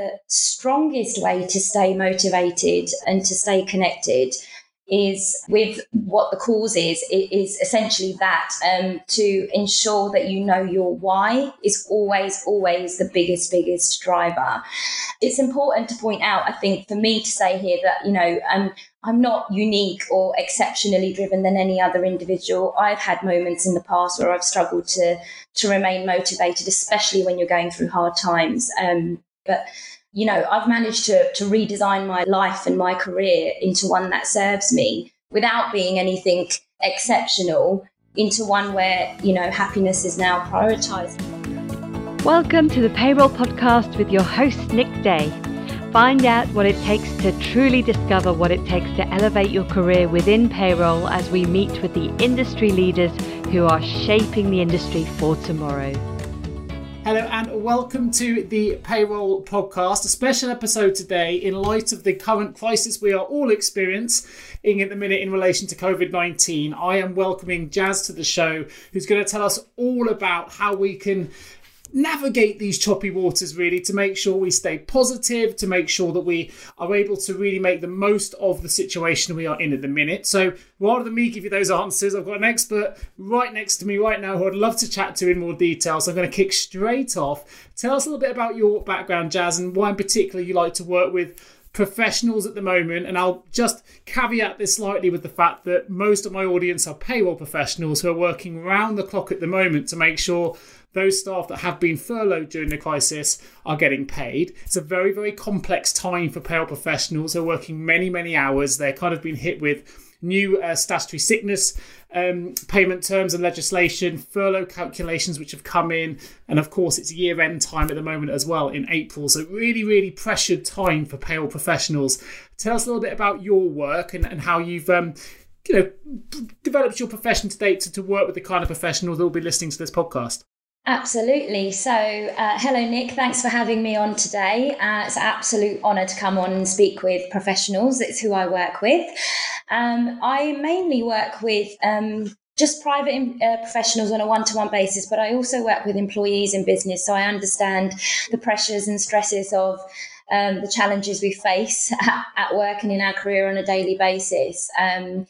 the strongest way to stay motivated and to stay connected is with what the cause is. It is essentially that um, to ensure that you know your why is always, always the biggest, biggest driver. It's important to point out, I think, for me to say here that, you know, um, I'm not unique or exceptionally driven than any other individual. I've had moments in the past where I've struggled to to remain motivated, especially when you're going through hard times. Um, but you know, I've managed to, to redesign my life and my career into one that serves me without being anything exceptional, into one where, you know, happiness is now prioritized. Welcome to the Payroll Podcast with your host, Nick Day. Find out what it takes to truly discover what it takes to elevate your career within payroll as we meet with the industry leaders who are shaping the industry for tomorrow. Hello and welcome to the Payroll Podcast, a special episode today in light of the current crisis we are all experiencing at the minute in relation to COVID 19. I am welcoming Jazz to the show, who's going to tell us all about how we can navigate these choppy waters really to make sure we stay positive, to make sure that we are able to really make the most of the situation we are in at the minute. So rather than me give you those answers, I've got an expert right next to me right now who I'd love to chat to in more detail. So I'm going to kick straight off. Tell us a little bit about your background, Jazz, and why in particular you like to work with professionals at the moment. And I'll just caveat this slightly with the fact that most of my audience are payroll professionals who are working round the clock at the moment to make sure those staff that have been furloughed during the crisis are getting paid. It's a very, very complex time for payroll professionals. They're working many, many hours. They're kind of been hit with new uh, statutory sickness um, payment terms and legislation, furlough calculations which have come in, and of course it's year end time at the moment as well in April. So, really, really pressured time for payroll professionals. Tell us a little bit about your work and, and how you've. Um, you know, developed your profession to date to, to work with the kind of professionals that will be listening to this podcast. Absolutely. So, uh, hello, Nick. Thanks for having me on today. Uh, it's an absolute honour to come on and speak with professionals. It's who I work with. Um, I mainly work with um, just private uh, professionals on a one to one basis, but I also work with employees in business. So I understand the pressures and stresses of um, the challenges we face at, work and in our career on a daily basis. Um,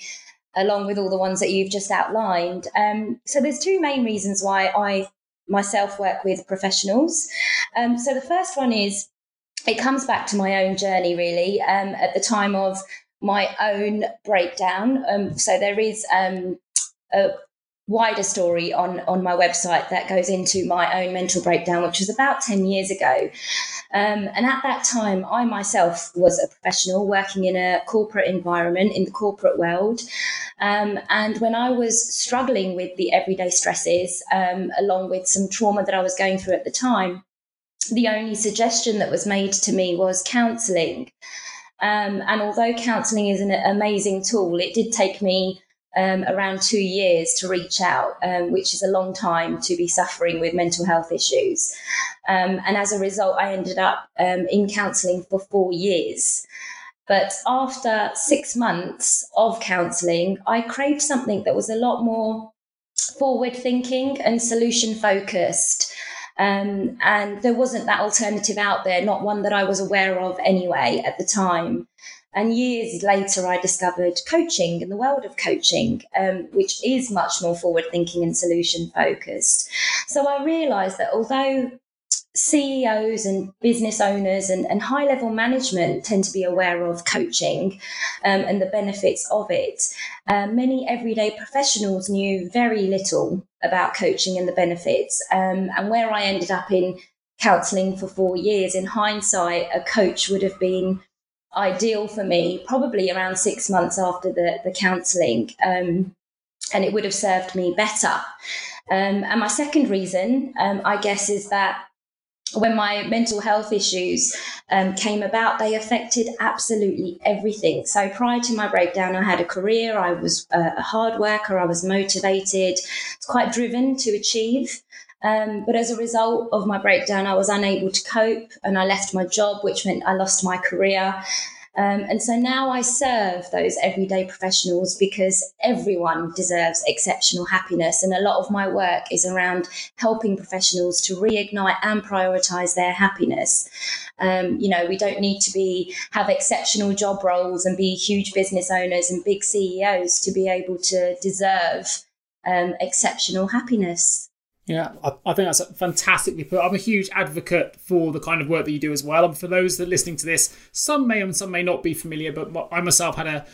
along with all the ones that you've just outlined. Um, so there's two main reasons why I myself work with professionals. Um, so the first one is it comes back to my own journey, really, um, at the time of my own breakdown. Um, so there is um, a wider story on on my website that goes into my own mental breakdown, which was about ten years ago. Um, and at that time, I myself was a professional working in a corporate environment in the corporate world. Um, and when I was struggling with the everyday stresses, um, along with some trauma that I was going through at the time, the only suggestion that was made to me was counselling. Um, and although counselling is an amazing tool, it did take me um, around two years to reach out, um, which is a long time to be suffering with mental health issues. Um, and as a result, I ended up um, in counselling for four years. But after six months of counselling, I craved something that was a lot more forward thinking and solution focused. Um, and there wasn't that alternative out there, not one that I was aware of anyway at the time. And years later, I discovered coaching and the world of coaching, um, which is much more forward thinking and solution focused. So I realized that although CEOs and business owners and, and high level management tend to be aware of coaching um, and the benefits of it. Uh, many everyday professionals knew very little about coaching and the benefits. Um, and where I ended up in counseling for four years, in hindsight, a coach would have been ideal for me, probably around six months after the, the counselling, um, and it would have served me better. Um, and my second reason, um, I guess, is that when my mental health issues um, came about, they affected absolutely everything. So prior to my breakdown, I had a career, I was a hard worker, I was motivated, quite driven to achieve. Um, but as a result of my breakdown, I was unable to cope and I left my job, which meant I lost my career. Um, and so now I serve those everyday professionals because everyone deserves exceptional happiness. And a lot of my work is around helping professionals to reignite and prioritize their happiness. Um, you know, we don't need to be have exceptional job roles and be huge business owners and big CEOs to be able to deserve um, exceptional happiness. Yeah, I, I, think that's fantastically put. I'm a huge advocate for the kind of work that you do as well. And for those that are listening to this, some may and some may not be familiar, but I myself had a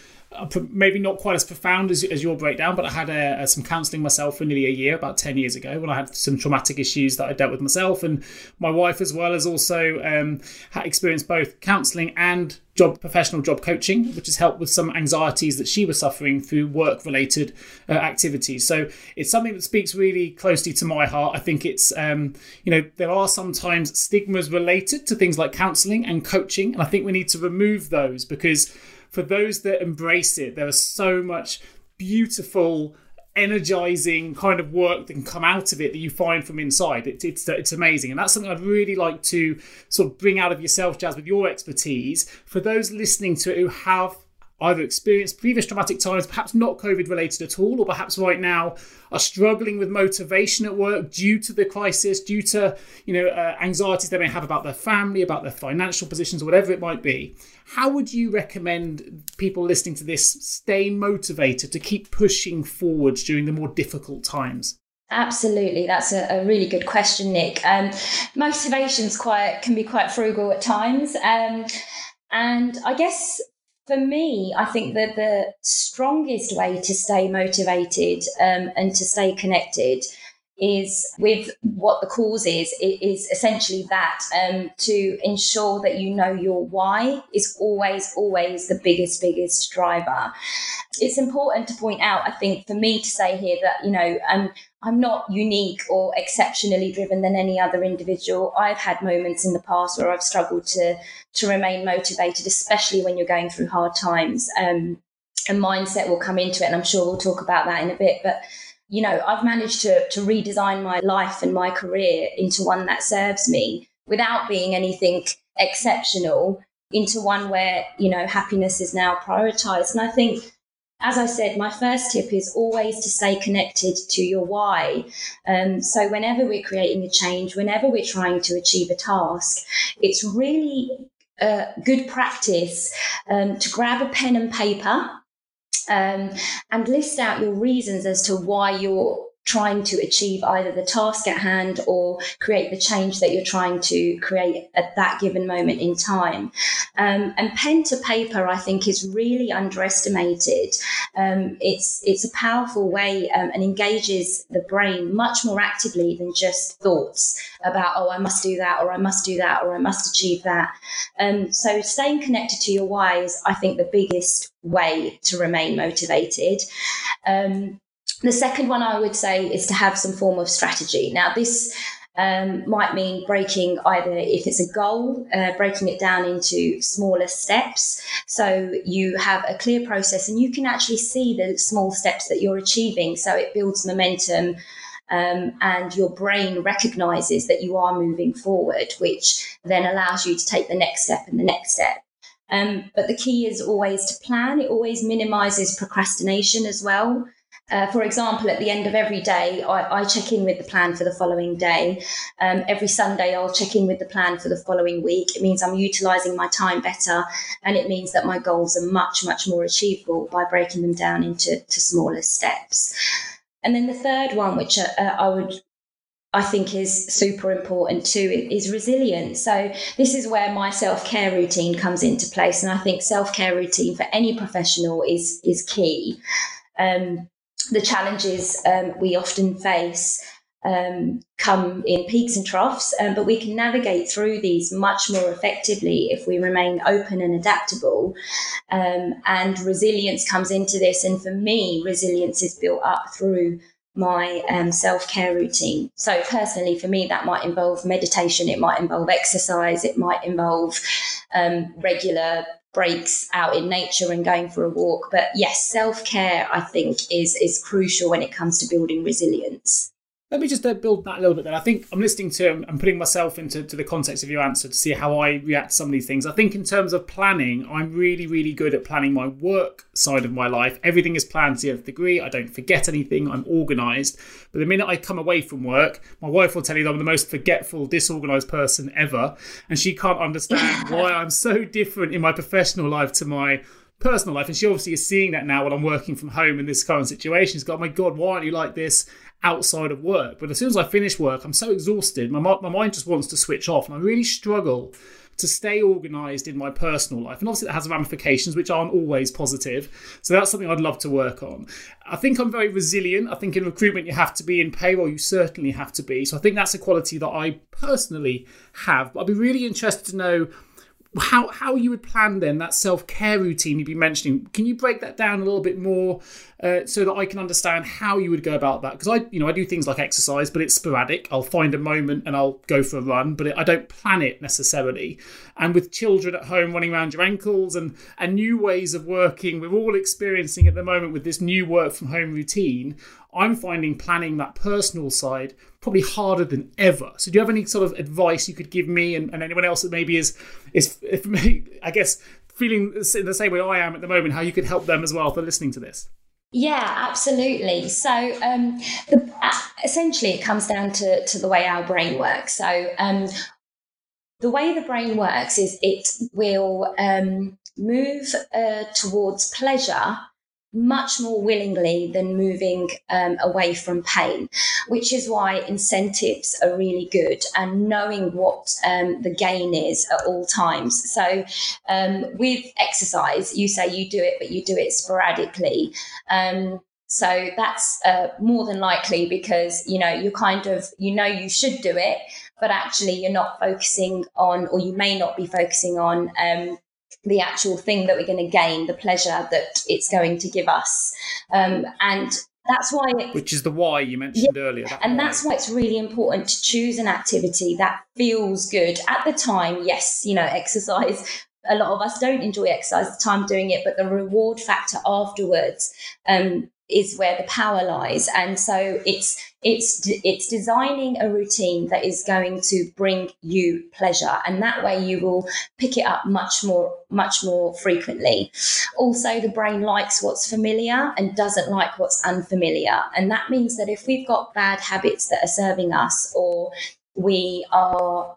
maybe not quite as profound as, as your breakdown, but I had a, a, some counselling myself for nearly a year, about 10 years ago, when I had some traumatic issues that I dealt with myself. And my wife, as well, has also um, experienced both counselling and job professional job coaching, which has helped with some anxieties that she was suffering through work related uh, activities. So it's something that speaks really closely to my heart. I think it's, um, you know, there are sometimes stigmas related to things like counselling and coaching. And I think we need to remove those because for those that embrace it, there is so much beautiful energizing kind of work that can come out of it that you find from inside. It, it's it's amazing, and that's something I'd really like to sort of bring out of yourself, Jazz, with your expertise. For those listening to it who have either experienced previous traumatic times, perhaps not COVID related at all, or perhaps right now are struggling with motivation at work due to the crisis, due to you know uh, anxieties they may have about their family, about their financial positions, or whatever it might be. How would you recommend people listening to this stay motivated to keep pushing forwards during the more difficult times? Absolutely, that's a, a, really good question, Nick. Um, motivation's quite can be quite frugal at times, um, and I guess for me, I think that the strongest way to stay motivated um, and to stay connected is with what the cause is. It is essentially that um, to ensure that you know your why is always always the biggest biggest driver. It's important to point out i think for me to say here that you know um, i'm not unique or exceptionally driven than any other individual i've had moments in the past where i've struggled to to remain motivated especially when you're going through hard times um, and mindset will come into it and i'm sure we'll talk about that in a bit but you know, I've managed to, to redesign my life and my career into one that serves me without being anything exceptional into one where, you know, happiness is now prioritized. And I think, as I said, my first tip is always to stay connected to your why. Um, so whenever we're creating a change, whenever we're trying to achieve a task, it's really a good practice um, to grab a pen and paper um, and list out your reasons as to why you're trying to achieve either the task at hand or create the change that you're trying to create at that given moment in time. Um, and pen to paper, I think, is really underestimated. Um, it's it's a powerful way um, and engages the brain much more actively than just thoughts about oh I must do that or I must do that or I must achieve that. Um, so staying connected to your why is, I think, the biggest way to remain motivated. Um, the second one I would say is to have some form of strategy. Now, this um, might mean breaking either if it's a goal, uh, breaking it down into smaller steps. So you have a clear process and you can actually see the small steps that you're achieving. So it builds momentum. Um, and your brain recognizes that you are moving forward, which then allows you to take the next step and the next step. Um, but the key is always to plan. It always minimizes procrastination as well. Uh, for example, at the end of every day, I, I, check in with the plan for the following day. Um, every Sunday, I'll check in with the plan for the following week. It means I'm utilizing my time better, and it means that my goals are much, much more achievable by breaking them down into smaller steps. And then the third one, which uh, uh, I would I think is super important too is resilience. So this is where my self-care routine comes into place, and I think self-care routine for any professional is is key. Um, the challenges um, we often face um, come in peaks and troughs, um, but we can navigate through these much more effectively if we remain open and adaptable. Um, and resilience comes into this. And for me, resilience is built up through my um, self care routine. So, personally, for me, that might involve meditation, it might involve exercise, it might involve um, regular breaks out in nature and going for a walk. But yes, self care, I think, is is crucial when it comes to building resilience. Let me just uh, build that a little bit then. I think I'm listening to I'm putting myself into to the context of your answer to see how I react to some of these things. I think in terms of planning, I'm really, really good at planning my work side of my life. Everything is planned to the nth degree. I don't forget anything. I'm organised. But the minute I come away from work, my wife will tell you that I'm the most forgetful, disorganised person ever. And she can't understand why I'm so different in my professional life to my personal life. And she obviously is seeing that now when I'm working from home in this current situation. She's got, oh my God, why aren't you like this? Outside of work. But as soon as I finish work, I'm so exhausted. My, my mind just wants to switch off. And I really struggle to stay organized in my personal life. And obviously, that has ramifications which aren't always positive. So that's something I'd love to work on. I think I'm very resilient. I think in recruitment, you have to be, in payroll, you certainly have to be. So I think that's a quality that I personally have. But I'd be really interested to know how how you would plan then that self care routine you'd be mentioning. Can you break that down a little bit more uh, so that I can understand how you would go about that? Because I you know I do things like exercise, but it's sporadic. I'll find a moment and I'll go for a run, but it, I don't plan it necessarily. And with children at home running around your ankles and and new ways of working, we're all experiencing at the moment with this new work from home routine. I'm finding planning that personal side probably harder than ever. So, do you have any sort of advice you could give me and, and anyone else that maybe is is if, I guess feeling the same way I am at the moment? How you could help them as well for listening to this? Yeah, absolutely. So, um, the, essentially, it comes down to to the way our brain works. So, um, the way the brain works is it will um, move uh, towards pleasure much more willingly than moving um, away from pain, which is why incentives are really good and knowing what um, the gain is at all times. So, um, with exercise, you say you do it, but you do it sporadically. Um, so that's uh, more than likely because you know you kind of you know you should do it, but actually you're not focusing on, or you may not be focusing on um, the actual thing that we're going to gain, the pleasure that it's going to give us. Um, and that's why it, which is the why you mentioned yeah, earlier that and why. that's why it's really important to choose an activity that feels good at the time yes you know exercise a lot of us don't enjoy exercise the time doing it but the reward factor afterwards um, is where the power lies and so it's it's it's designing a routine that is going to bring you pleasure and that way you will pick it up much more much more frequently also the brain likes what's familiar and doesn't like what's unfamiliar and that means that if we've got bad habits that are serving us or we are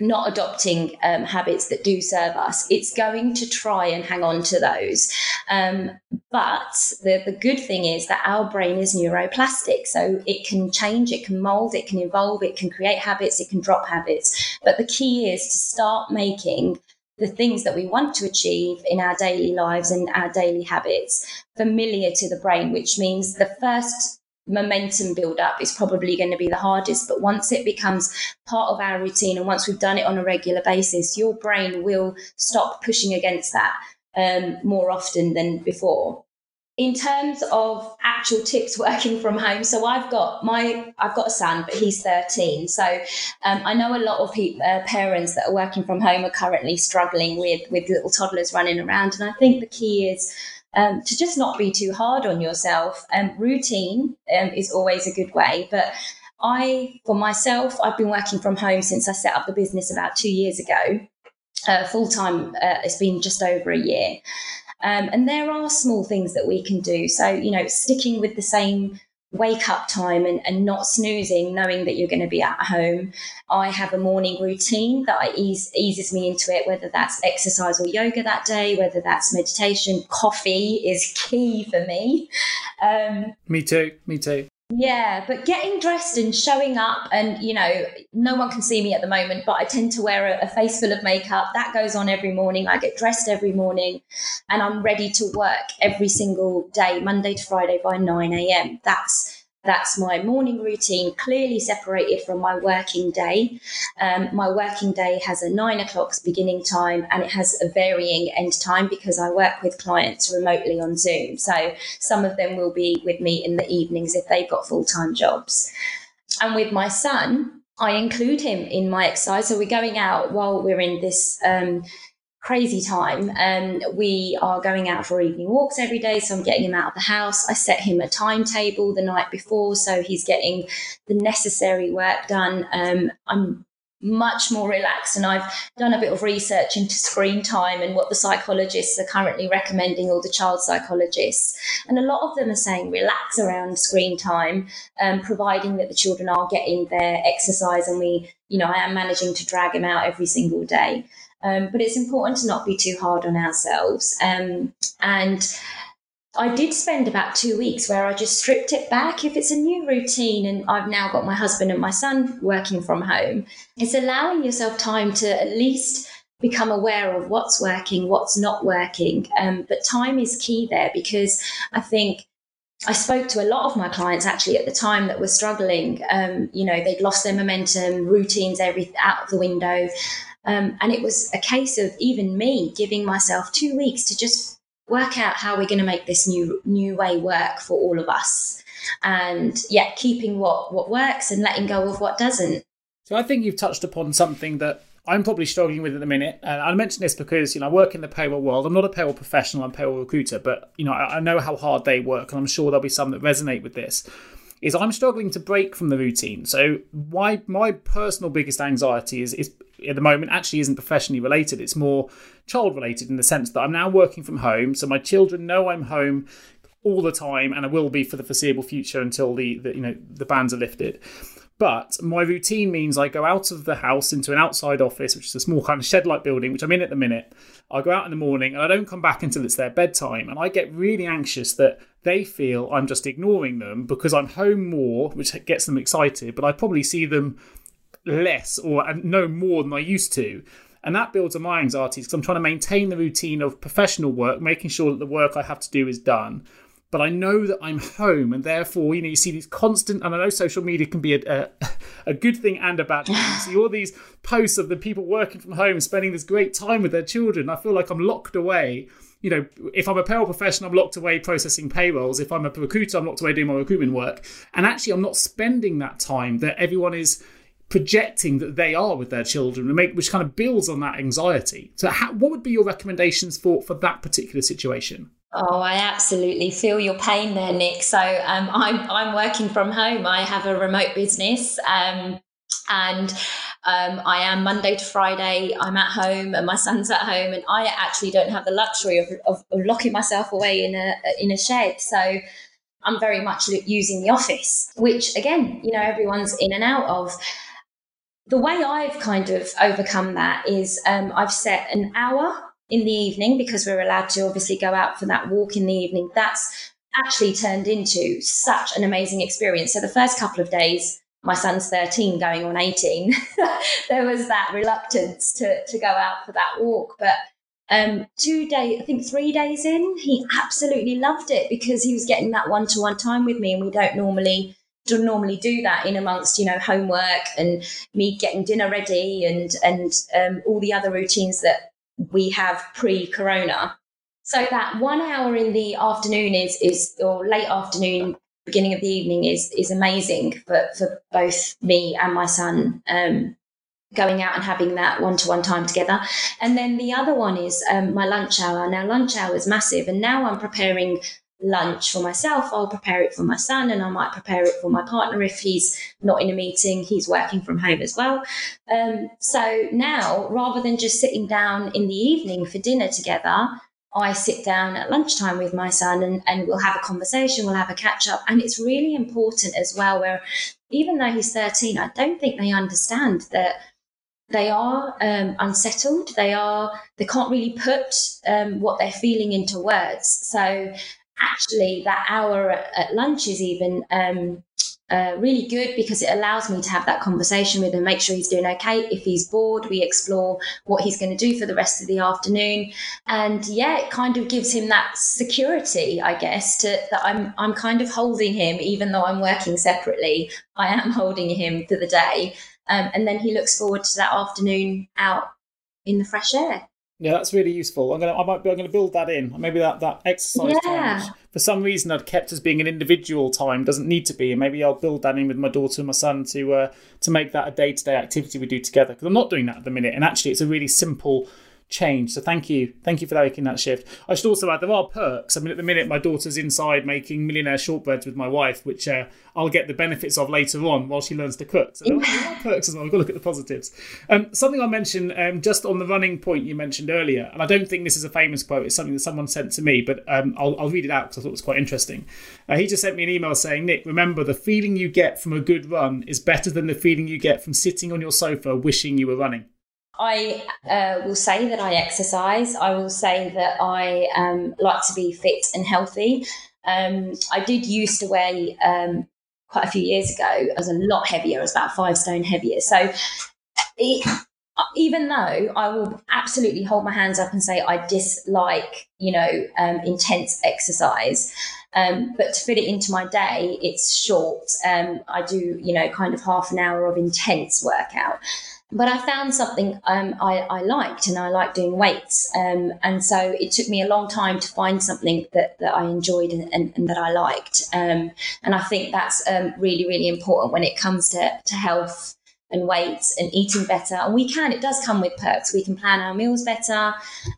not adopting um, habits that do serve us. It's going to try and hang on to those. Um, but the, the good thing is that our brain is neuroplastic. So it can change, it can mold, it can evolve, it can create habits, it can drop habits. But the key is to start making the things that we want to achieve in our daily lives and our daily habits familiar to the brain, which means the first momentum build up is probably going to be the hardest. But once it becomes part of our routine and once we've done it on a regular basis, your brain will stop pushing against that um, more often than before. In terms of actual tips working from home, so I've got my I've got a son, but he's 13. So um, I know a lot of people, uh, parents that are working from home are currently struggling with with little toddlers running around, and I think the key is um, to just not be too hard on yourself. Um, routine um, is always a good way, but I, for myself, I've been working from home since I set up the business about two years ago. Uh, Full time, uh, it's been just over a year. Um, and there are small things that we can do. So, you know, sticking with the same wake up time and, and not snoozing, knowing that you're going to be at home. I have a morning routine that I ease, eases me into it, whether that's exercise or yoga that day, whether that's meditation. Coffee is key for me. Um, me too. Me too. Yeah, but getting dressed and showing up, and you know, no one can see me at the moment, but I tend to wear a, a, face full of makeup. That goes on every morning. I get dressed every morning, and I'm ready to work every single day, Monday to Friday by 9 a.m. That's that's my morning routine, clearly separated from my working day. Um, my working day has a nine o'clock beginning time and it has a varying end time because I work with clients remotely on Zoom. So some of them will be with me in the evenings if they've got full time jobs. And with my son, I include him in my exercise. So we're going out while we're in this um, crazy time. Um, we are going out for evening walks every day, so I'm getting him out of the house. I set him a timetable the night before, so he's getting the necessary work done. Um, I'm much more relaxed. And I've done a bit of research into screen time and what the psychologists are currently recommending, all the child psychologists. And a lot of them are saying relax around screen time, um, providing that the children are getting their exercise and we, you know, I am managing to drag him out every single day. Um, but it's important to not be too hard on ourselves. Um, and I did spend about two weeks where I just stripped it back. If it's a new routine and I've now got my husband and my son working from home, it's allowing yourself time to at least become aware of what's working, what's not working. Um, but time is key there because I think I spoke to a lot of my clients actually at the time that were struggling. Um, you know, they'd lost their momentum, routines, everything out of the window. Um, and it was a case of even me giving myself two weeks to just work out how we're going to make this new new way work for all of us. And yeah keeping what what works and letting go of what doesn't. So i think you've touched upon something that I'm probably struggling with at the minute, and I mention this because you know I work in the payroll world. I'm not a payroll professional, I'm a payroll recruiter, but you know I, I know how hard they work, and I'm sure there'll be some that resonate with this is I'm struggling to break from the routine. So my my personal biggest anxiety is is at the moment actually isn't professionally related. It's more child related in the sense that I'm now working from home, so my children know I'm home all the time, and I will be for the foreseeable future until the, the you know the bans are lifted. But my routine means I go out of the house into an outside office, which is a small kind of shed like building, which I'm in at the minute. I go out in the morning and I don't come back until it's their bedtime. And I get really anxious that they feel I'm just ignoring them because I'm home more, which gets them excited, but I probably see them less or no more than I used to. And that builds on my anxieties because I'm trying to maintain the routine of professional work, making sure that the work I have to do is done but I know that I'm home, and therefore, you know, you see these constant. And I know social media can be a, a, a good thing and a bad thing. You see all these posts of the people working from home, spending this great time with their children. I feel like I'm locked away. You know, if I'm a payroll professional, I'm locked away processing payrolls. If I'm a recruiter, I'm locked away doing my recruitment work. And actually, I'm not spending that time that everyone is projecting that they are with their children, which kind of builds on that anxiety. So, how, what would be your recommendations for for that particular situation? Oh, I absolutely feel your pain there, Nick. So um, I'm I'm working from home. I have a remote business, um, and um, I am Monday to Friday. I'm at home, and my son's at home, and I actually don't have the luxury of, of, of locking myself away in a in a shed. So I'm very much using the office, which again, you know, everyone's in and out of. The way I've kind of overcome that is um, I've set an hour in the evening because we're allowed to obviously go out for that walk in the evening. That's actually turned into such an amazing experience. So the first couple of days, my son's 13 going on 18, there was that reluctance to, to go out for that walk. But um, two days, I think three days in, he absolutely loved it because he was getting that one to one time with me, and we don't normally don't normally do that in amongst you know homework and me getting dinner ready and and um, all the other routines that we have pre-corona. So that one hour in the afternoon is is or late afternoon, beginning of the evening is is amazing for for both me and my son. Um, going out and having that one-to-one time together and then the other one is um, my lunch hour now lunch hour is massive and now i'm preparing lunch for myself, I'll prepare it for my son and I might prepare it for my partner if he's not in a meeting, he's working from home as well. Um, so now, rather than just sitting down in the evening for dinner together, I sit down at lunchtime with my son and, and we'll have a conversation, we'll have a catch up. And it's really important as well, where even though he's 13, I don't think they understand that they are um, unsettled. They are, they can't really put um, what they're feeling into words. So actually that hour at lunch is even um, uh, really good because it allows me to have that conversation with him, make sure he's doing okay. If he's bored, we explore what he's going to do for the rest of the afternoon, and yeah, it kind of gives him that security, I guess, to that I'm I'm kind of holding him, even though I'm working separately. I am holding him for the day, um, and then he looks forward to that afternoon out in the fresh air. Yeah, that's really useful. I'm gonna, I might be, I'm gonna build that in. Maybe that that exercise yeah. time, for some reason, I'd kept as being an individual time doesn't need to be, and maybe I'll build that in with my daughter and my son to uh, to make that a day to day activity we do together. Because I'm not doing that at the minute, and actually, it's a really simple change. So thank you, thank you for making that shift. I should also add there are perks. I mean, at the minute, my daughter's inside making millionaire shortbreads with my wife, which uh, I'll get the benefits of later on while she learns to cook. So there are, perks as well. I've got to look at the positives. Um, something I mentioned um, just on the running point you mentioned earlier, and I don't think this is a famous quote. It's something that someone sent to me, but um, I'll, I'll, read it out because I thought it was quite interesting. Uh, he just sent me an email saying, "Nick, remember the feeling you get from a good run is better than the feeling you get from sitting on your sofa wishing you were running." I uh, will say that I exercise. I will say that I um, like to be fit and healthy. Um, I did used to weigh um, quite a few years ago. I was a lot heavier. I was about five stone heavier. So it, even though I will absolutely hold my hands up and say I dislike, you know, um, intense exercise, um, but to fit it into my day, it's short. Um, I do, you know, kind of half an hour of intense workout. But I found something um, I, I, liked, and I like doing weights. Um, and so it took me a long time to find something that, that I enjoyed and, and, and that I liked. Um, and I think that's um, really, really important when it comes to, to health and weights and eating better. And we can, it does come with perks. We can plan our meals better,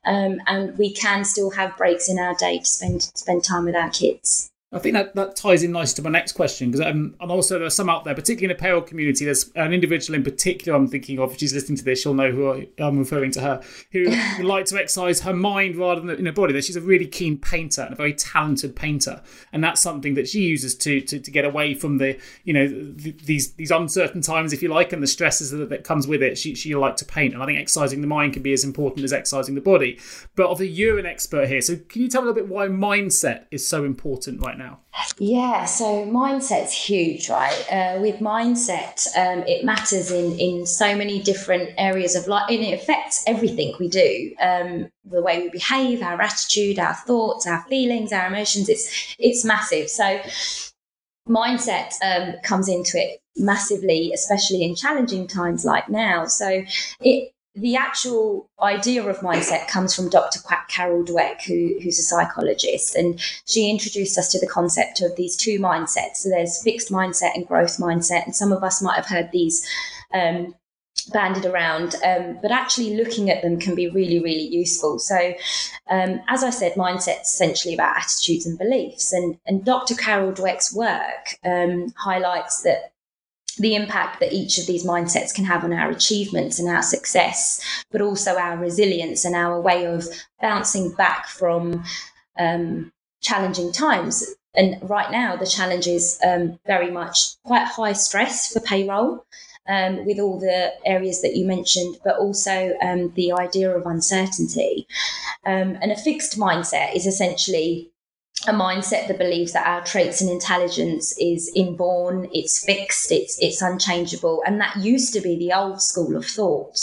um, and we can still have breaks in our day to spend spend time with our kids. I think that, that ties in nicely to my next question because um, and also there are some out there, particularly in the payroll community. There's an individual in particular I'm thinking of. If she's listening to this, she'll know who I, am referring to her, who would like to exercise her mind rather than in her body. That she's a really keen painter and a very talented painter, and that's something that she uses to to, to get away from the you know the, these these uncertain times, if you like, and the stresses that, that comes with it. She she like to paint, and I think exercising the mind can be as important as exercising the body. But obviously, you're an expert here, so can you tell me a little bit why mindset is so important right now? Yeah, so mindset's huge, right? Uh, with mindset, um, it matters in in so many different areas of life, and it affects everything we do. Um, the way we behave, our attitude, our thoughts, our feelings, our emotions. It's it's massive. So mindset um, comes into it massively, especially in challenging times like now. So it the actual idea of mindset comes from Dr. Quack Carol Dweck, who, who's a psychologist, and she introduced us to the concept of these two mindsets. So there's fixed mindset and growth mindset, and some of us might have heard these um, banded around, um, but actually looking at them can be really, really useful. So, um, as I said, mindset's essentially about attitudes and beliefs, and and Dr. Carol Dweck's work um, highlights that the impact that each of these mindsets can have on our achievements and our success, but also our resilience and our way of bouncing back from um, challenging times. And right now, the challenge is um, very much quite high stress for payroll. Um, with all the areas that you mentioned, but also um, the idea of uncertainty. Um, and a fixed mindset is essentially a mindset that believes that our traits and intelligence is inborn, it's fixed, it's it's unchangeable, and that used to be the old school of thought.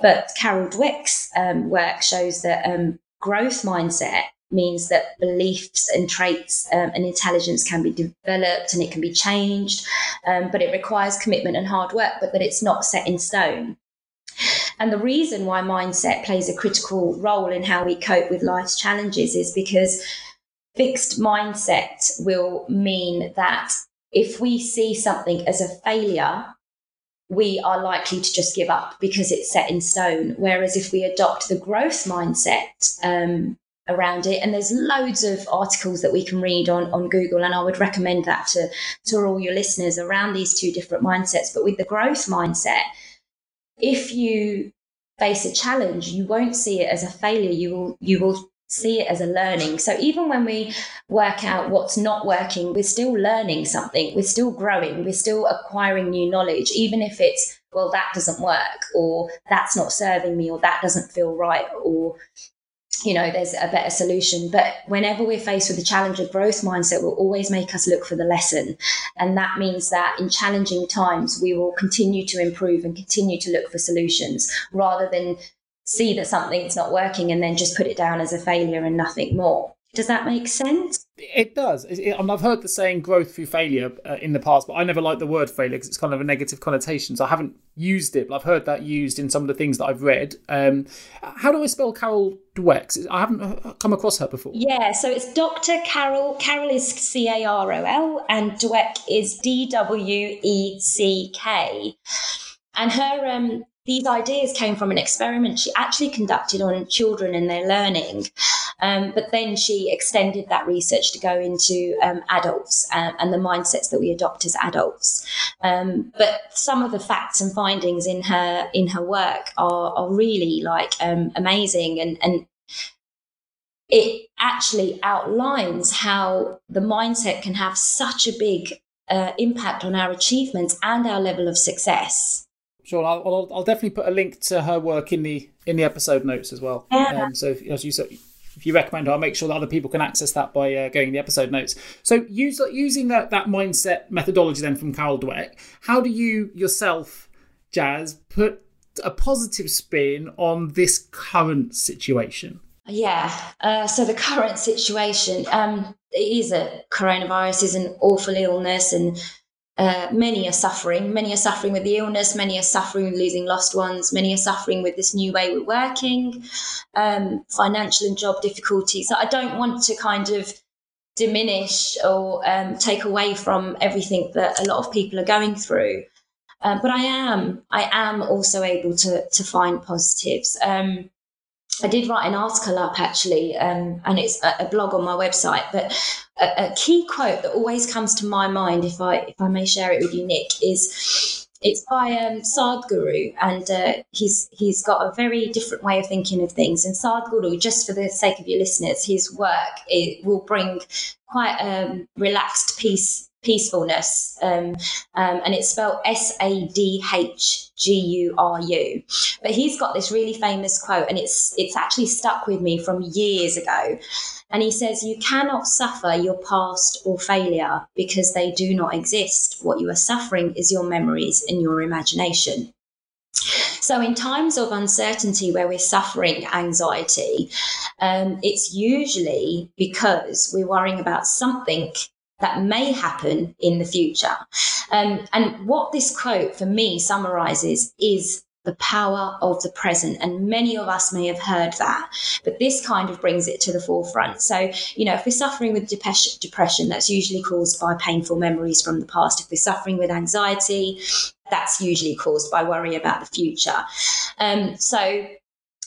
But Carol Dweck's um, work shows that um, growth mindset means that beliefs and traits um, and intelligence can be developed and it can be changed, um, but it requires commitment and hard work, but that it's not set in stone. And the reason why mindset plays a critical role in how we cope with life's challenges is because fixed mindset will mean that if we see something as a failure, we are likely to just give up because it's set in stone. Whereas if we adopt the growth mindset um, around it, and there's loads of articles that we can read on, on Google, and I would recommend that to, to all your listeners around these two different mindsets. But with the growth mindset, if you face a challenge, you won't see it as a failure. You will you will see it as a learning. So even when we work out what's not working, we're still learning something, we're still growing, we're still acquiring new knowledge, even if it's, well, that doesn't work, or that's not serving me, or that doesn't feel right, or you know, there's a better solution. But whenever we're faced with a challenge, a growth mindset will always make us look for the lesson. And that means that in challenging times, we will continue to improve and continue to look for solutions rather than see that something's not working and then just put it down as a failure and nothing more. Does that make sense? It does. It, I've heard the saying growth through failure uh, in the past, but I never liked the word failure because it's kind of a negative connotation. So I haven't used it, but I've heard that used in some of the things that I've read. Um, how do I spell Carol Dweck? I haven't uh, come across her before. Yeah, so it's Dr. Carol. Carol is C A R O L, and Dweck is D W E C K. And her um, these ideas came from an experiment she actually conducted on children and their learning. Um, but then she extended that research to go into um, adults uh, and the mindsets that we adopt as adults. Um, but some of the facts and findings in her in her work are, are really like um, amazing and and it actually outlines how the mindset can have such a big uh, impact on our achievements and our level of success. Sure, I'll, I'll, I'll, definitely put a link to her work in the in the episode notes as well. Yeah. Um, so if, as you said, if you recommend her, I'll make sure that other people can access that by uh, going in the episode notes. So use, using that that mindset methodology then from Carol Dweck, how do you yourself, Jazz, put a positive spin on this current situation? Yeah. Uh, so the current situation um, is a coronavirus is an awful illness, and uh, many are suffering. Many are suffering with the illness. Many are suffering with losing lost ones. Many are suffering with this new way we're working, um, financial and job difficulties. So I don't want to kind of diminish or um, take away from everything that a lot of people are going through. Um, but I am, I am also able to to find positives. Um, I did write an article up actually, um, and it's a, a, blog on my website. But a, a, key quote that always comes to my mind, if I if I may share it with you, Nick, is it's by um, Sadhguru, and uh, he's he's got a very different way of thinking of things. And Sadhguru, just for the sake of your listeners, his work it will bring quite a um, relaxed peace peacefulness, um, um, and it's spelled S A D H G U R U. But he's got this really famous quote, and it's it's actually stuck with me from years ago. And he says, "You cannot suffer your past or failure because they do not exist. What you are suffering is your memories and your imagination." So, in times of uncertainty where we're suffering anxiety, um, it's usually because we're worrying about something that may happen in the future. Um, and what this quote for me summarizes is the power of the present. And many of us may have heard that, but this kind of brings it to the forefront. So, you know, if we're suffering with depression, that's usually caused by painful memories from the past. If we're suffering with anxiety, that's usually caused by worry about the future. Um, so,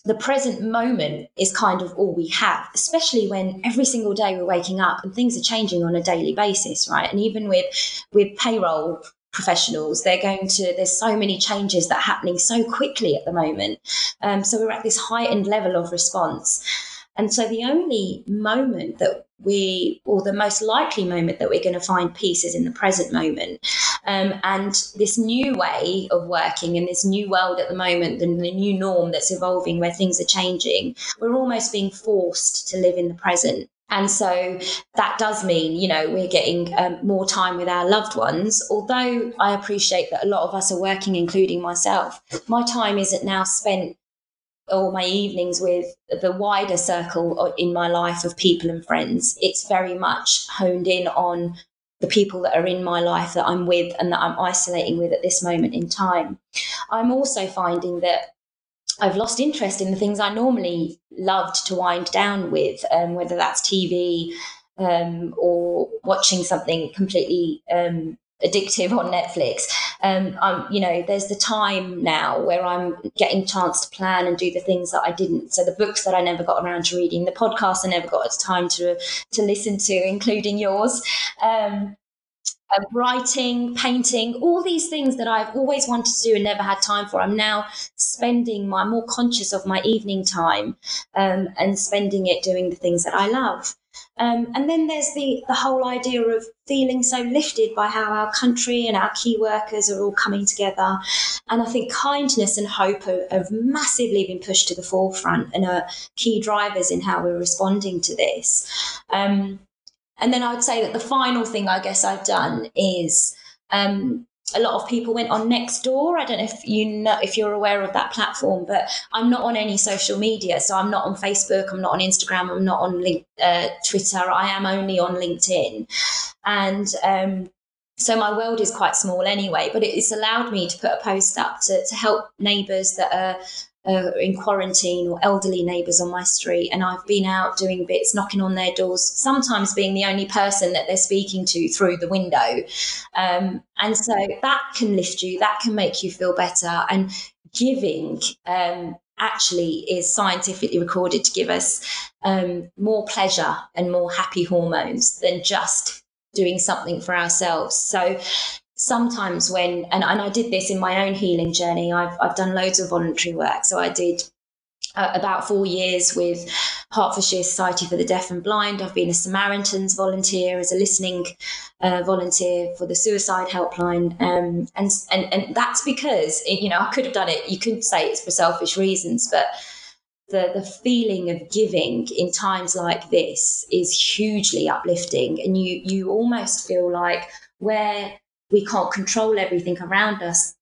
the present moment is kind of all we have, especially when every single day we're waking up and things are changing on a daily basis, right? And even with with payroll professionals, they're going to there's so many changes that are happening so quickly at the moment. Um, so we're at this heightened level of response. And so the only moment that we, or the most likely moment that we're going to find peace is in the present moment. Um, and this new way of working in this new world at the moment, and the new norm that's evolving where things are changing, we're almost being forced to live in the present. And so that does mean, you know, we're getting um, more time with our loved ones. Although I appreciate that a lot of us are working, including myself, my time isn't now spent all my evenings with the wider circle in my life of people and friends. It's very much honed in on the people that are in my life that I'm with and that I'm isolating with at this moment in time. I'm also finding that I've lost interest in the things I normally loved to wind down with, um, whether that's TV um, or watching something completely um, addictive on Netflix. Um, I'm, you know, there's the time now where I'm getting chance to plan and do the things that I didn't. So the books that I never got around to reading, the podcasts I never got time to to listen to, including yours. Um, uh, writing, painting, all these things that I've always wanted to do and never had time for. I'm now spending my more conscious of my evening time um, and spending it doing the things that I love. Um, and then there's the, the whole idea of feeling so lifted by how our country and our key workers are all coming together. And I think kindness and hope have, massively been pushed to the forefront and are key drivers in how we're responding to this. Um, and then I would say that the final thing I guess I've done is um, a lot of people went on Nextdoor. I don't know if you know if you're aware of that platform, but I'm not on any social media. So I'm not on Facebook. I'm not on Instagram. I'm not on link, uh, Twitter. I am only on LinkedIn, and um, so my world is quite small anyway. But it's allowed me to put a post up to, to help neighbours that are uh, in quarantine or elderly neighbours on my street, and I've been out doing bits, knocking on their doors, sometimes being the only person that they're speaking to through the window. Um, and so that can lift you, that can make you feel better. And giving um, actually is scientifically recorded to give us um, more pleasure and more happy hormones than just doing something for ourselves. So sometimes when, and, and I did this in my own healing journey, I've, I've done loads of voluntary work. So I did uh, about four years with Hertfordshire Society for the Deaf and Blind. I've been a Samaritans volunteer as a listening uh, volunteer for the suicide helpline, um, and and and that's because you know I could have done it. You could say it's for selfish reasons, but the the feeling of giving in times like this is hugely uplifting, and you you almost feel like where we can't control everything around us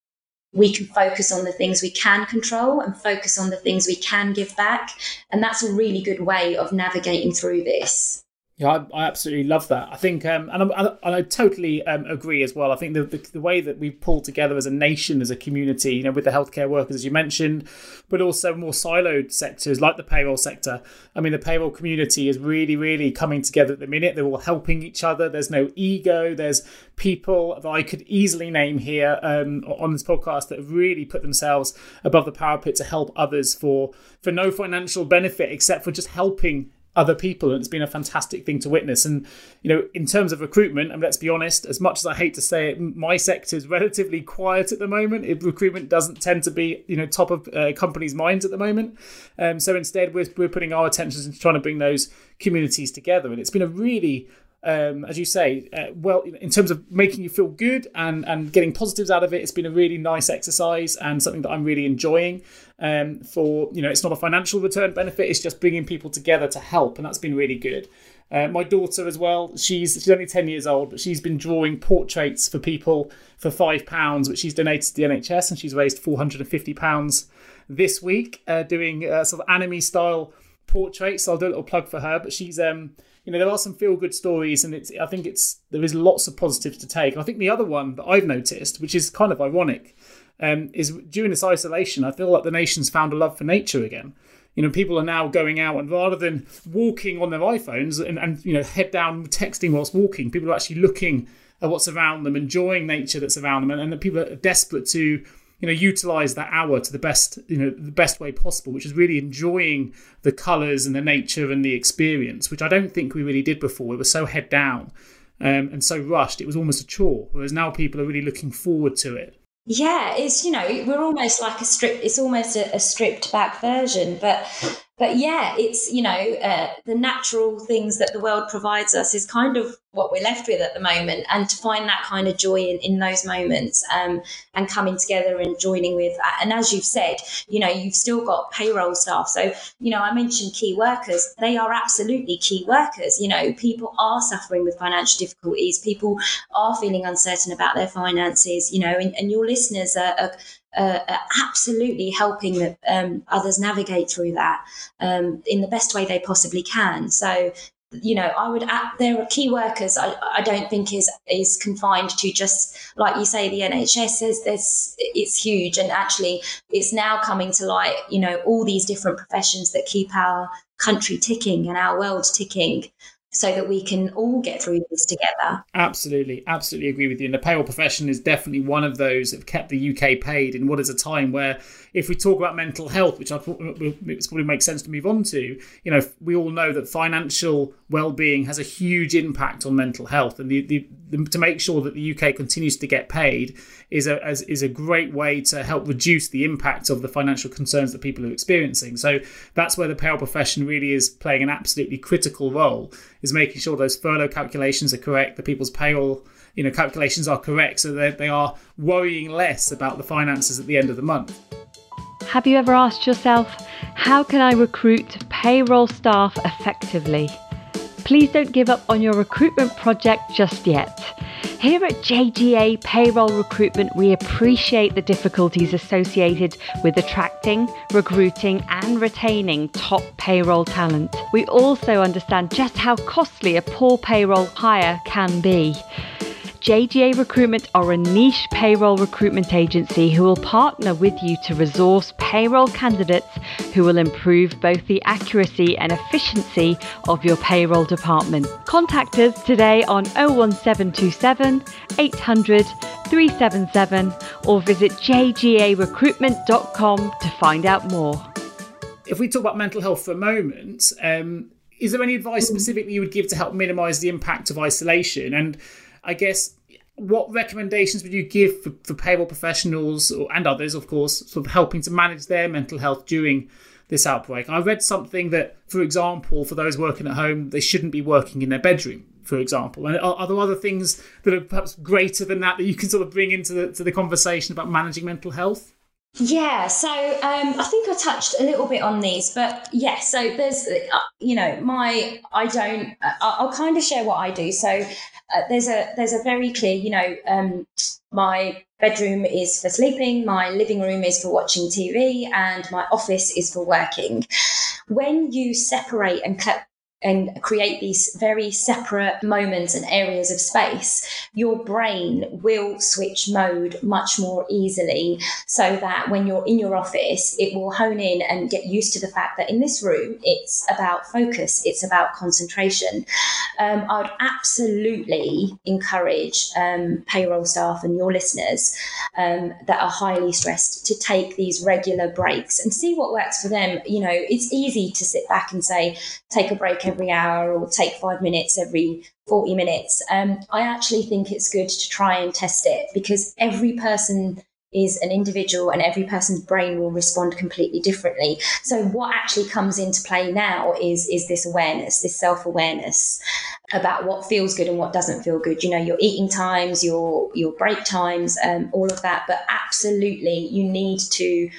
we can focus on the things we can control and focus on the things we can give back. And that's a really good way of navigating through this. Yeah, I, I, absolutely love that. I think, um, and, I, and I totally um, agree as well. I think the, the, the way that we've pulled together as a nation, as a community, you know, with the healthcare workers, as you mentioned, but also more siloed sectors like the payroll sector. I mean, the payroll community is really, really coming together at the minute. They're all helping each other. There's no ego. There's people that I could easily name here um, on this podcast that have really put themselves above the parapet to help others for for no financial benefit except for just helping other people and it's been a fantastic thing to witness. And you know in terms of recruitment and let's be honest as much as i hate to say it my sector is relatively quiet at the moment. It, recruitment doesn't tend to be you know top of uh, companies minds at the moment. Um, so instead we're, we're putting our attentions into trying to bring those communities together. And it's been a really um, as you say, uh, well, in terms of making you feel good and, and getting positives out of it, it's been a really nice exercise and something that I'm really enjoying. Um, for you know, it's not a financial return benefit; it's just bringing people together to help, and that's been really good. Uh, my daughter as well. She's she's only ten years old, but she's been drawing portraits for people for five pounds, which she's donated to the NHS, and she's raised four hundred and fifty pounds this week, uh, doing uh, sort of anime style portraits. So I'll do a little plug for her, but she's um you know there are some feel good stories and it's i think it's there is lots of positives to take. I think the other one that i've noticed which is kind of ironic um, is during this isolation i feel like the nation's found a love for nature again. You know people are now going out and rather than walking on their iphones and, and you know head down texting whilst walking people are actually looking at what's around them enjoying nature that's around them and, and people are desperate to you know utilize that hour to the best you know the best way possible which is really enjoying the colors and the nature and the experience which i don't think we really did before. It was so head down um, and so rushed. It was almost a chore whereas now people are really looking forward to it. Yeah it's you know we're almost like a strip it's almost a, a stripped back version but but yeah, it's you know uh, the natural things that the world provides us is kind of what we're left with at the moment, and to find that kind of joy in, in those moments um, and coming together and joining with, and as you've said, you know you've still got payroll staff. So you know I mentioned key workers; they are absolutely key workers. You know people are suffering with financial difficulties, people are feeling uncertain about their finances. You know, and, and your listeners are, are uh, absolutely helping um, others navigate through that um, in the best way they possibly can. So, you know, I would add, there are key workers. I, I don't think is is confined to just like you say the NHS is there's it's huge and actually it's now coming to light. You know, all these different professions that keep our country ticking and our world ticking so that we can all get through this together. Absolutely, absolutely agree with you. And the payroll profession is definitely one of those that have kept the UK paid in what is a time where, if we talk about mental health, which I thought it probably makes sense to move on to, you know, we all know that financial well-being has a huge impact on mental health, and the, the, the, to make sure that the UK continues to get paid is a is a great way to help reduce the impact of the financial concerns that people are experiencing. So that's where the payroll profession really is playing an absolutely critical role is making sure those furlough calculations are correct, the people's payroll you know calculations are correct, so that they are worrying less about the finances at the end of the month. Have you ever asked yourself, how can I recruit payroll staff effectively? Please don't give up on your recruitment project just yet. Here at JGA Payroll Recruitment, we appreciate the difficulties associated with attracting, recruiting, and retaining top payroll talent. We also understand just how costly a poor payroll hire can be. JGA Recruitment are a niche payroll recruitment agency who will partner with you to resource payroll candidates who will improve both the accuracy and efficiency of your payroll department. Contact us today on 01727 800 377 or visit jgarecruitment.com to find out more. If we talk about mental health for a moment, um, is there any advice specifically you would give to help minimize the impact of isolation? And I guess what recommendations would you give for, for payroll professionals or, and others, of course, sort of helping to manage their mental health during this outbreak? I read something that, for example, for those working at home, they shouldn't be working in their bedroom, for example. And are, are there other things that are perhaps greater than that that you can sort of bring into the, to the conversation about managing mental health? Yeah, so um, I think I touched a little bit on these, but yeah, so there's, uh, you know, my, I don't, I'll kind of share what I do. So uh, there's a, there's a very clear, you know, um, my bedroom is for sleeping, my living room is for watching TV, and my office is for working. When you separate and and create these very separate moments and areas of space, your brain will switch mode much more easily so that when you're in your office, it will hone in and get used to the fact that in this room, it's about focus, it's about concentration. Um, I would absolutely encourage um, payroll staff and your listeners um, that are highly stressed to take these regular breaks and see what works for them. You know, it's easy to sit back and say, take a break every hour or take five minutes every 40 minutes. Um, I actually think it's good to try and test it because every person is an individual and every person's brain will respond completely differently. So what actually comes into play now is is this awareness, this self-awareness about what feels good and what doesn't feel good. You know, your eating times, your your break times, um, all of that. But absolutely, you need to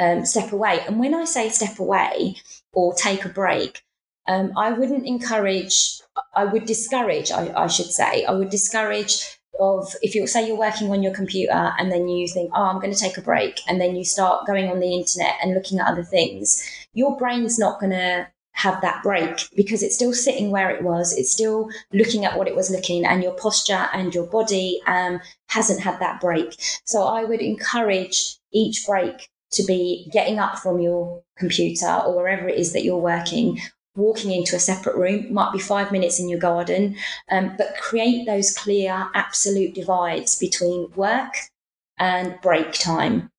um, step away. And when I say step away or take a break, um, I wouldn't encourage, I would discourage, I, I, should say, I would discourage of if you say you're working on your computer and then you think, oh, I'm going to take a break, and then you start going on the internet and looking at other things, your brain's not going to have that break because it's still sitting where it was. It's still looking at what it was looking, and your posture and your body um, hasn't had that break. So I would encourage each break to be getting up from your computer or wherever it is that you're working walking into a separate room, might be five minutes in your garden, um, but create those clear, absolute divides between work and break time.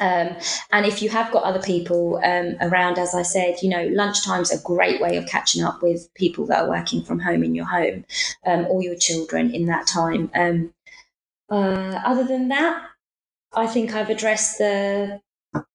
Um, and if you have got other people um, around, as I said, you know, lunchtime's a great way of catching up with people that are working from home in your home um, or your children in that time. Um, uh, other than that, I think I've addressed the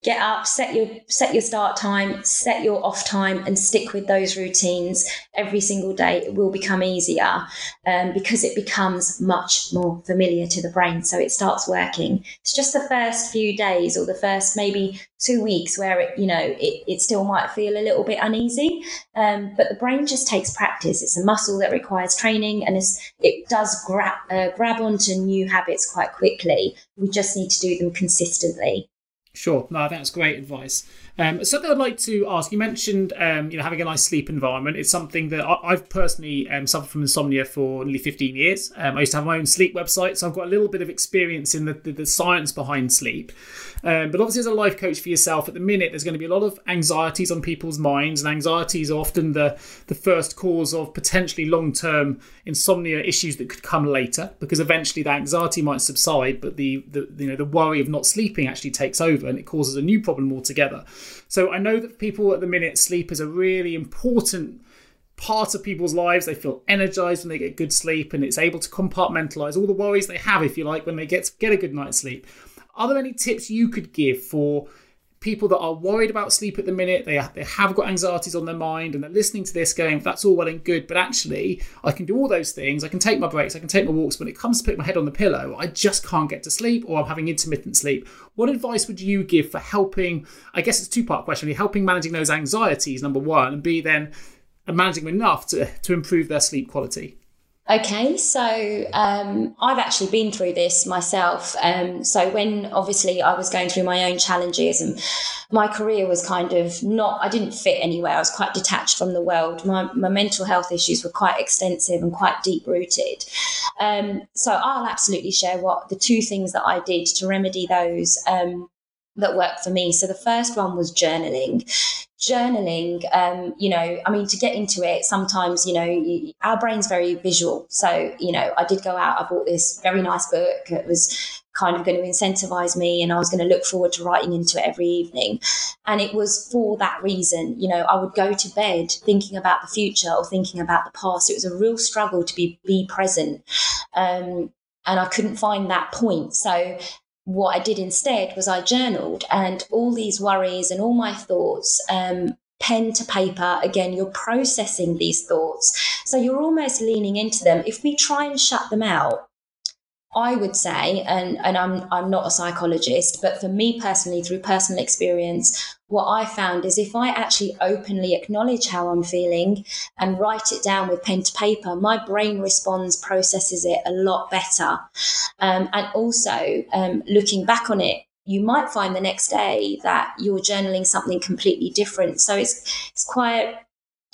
get up set your set your start time set your off time and stick with those routines every single day. It will become easier um, because it becomes much more familiar to the brain. So it starts working. It's just the first few days or the first maybe two weeks where it you know it, it still might feel a little bit uneasy um, but the brain just takes practice. It's a muscle that requires training and it does grab uh, grab onto new habits quite quickly. We just need to do them consistently Sure, no, that's great advice. Um, something I'd like to ask. You mentioned, um, you know, having a nice sleep environment. It's something that I, have personally um, suffered from insomnia for nearly 15 years. Um, I used to have my own sleep website, so I've got a little bit of experience in the, the, the science behind sleep. Um, but obviously, as a life coach for yourself, at the minute, there's going to be a lot of anxieties on people's minds, and anxieties are often the, the first cause of potentially long term insomnia issues that could come later, because eventually the anxiety might subside, but the, the you know the worry of not sleeping actually takes over, and it causes a new problem altogether. So I know that people at the minute, sleep is a really important part of people's lives. They feel energized when they get good sleep, and it's able to compartmentalize all the worries they have, if you like, when they get get a good night's sleep. Are there any tips you could give for people that are worried about sleep at the minute? They, they have got anxieties on their mind and they're listening to this going, that's all well and good, but actually, I can do all those things. I can take my breaks, I can take my walks. But when it comes to put my head on the pillow, I just can't get to sleep or I'm having intermittent sleep. What advice would you give for helping? I guess it's two part question, helping managing those anxieties, number one, and B, then managing enough to, to improve their sleep quality? Okay, so um, I've actually been through this myself. Um, so when obviously I was going through my own challenges and my career was kind of not, I didn't fit anywhere. I was quite detached from the world. My, my mental health issues were quite extensive and quite deep rooted. Um, so I'll absolutely share what the two things that I did to remedy those um, that worked for me. So the first one was journaling. Journaling, um, you know, I mean, to get into it, sometimes, you know, you, our brain's very visual. So, you know, I did go out, I bought this very nice book. It was kind of going to incentivize me and I was going to look forward to writing into it every evening. And it was for that reason, you know, I would go to bed thinking about the future or thinking about the past. It was a real struggle to be be present. Um, and I couldn't find that point. So what I did instead was I journaled and all these worries and all my thoughts, um, pen to paper, again, you're processing these thoughts. So you're almost leaning into them. If we try and shut them out, I would say, and, and I'm I'm not a psychologist, but for me personally, through personal experience, what I found is if I actually openly acknowledge how I'm feeling and write it down with pen to paper, my brain responds, processes it a lot better. Um, and also, um, looking back on it, you might find the next day that you're journaling something completely different. So it's it's quite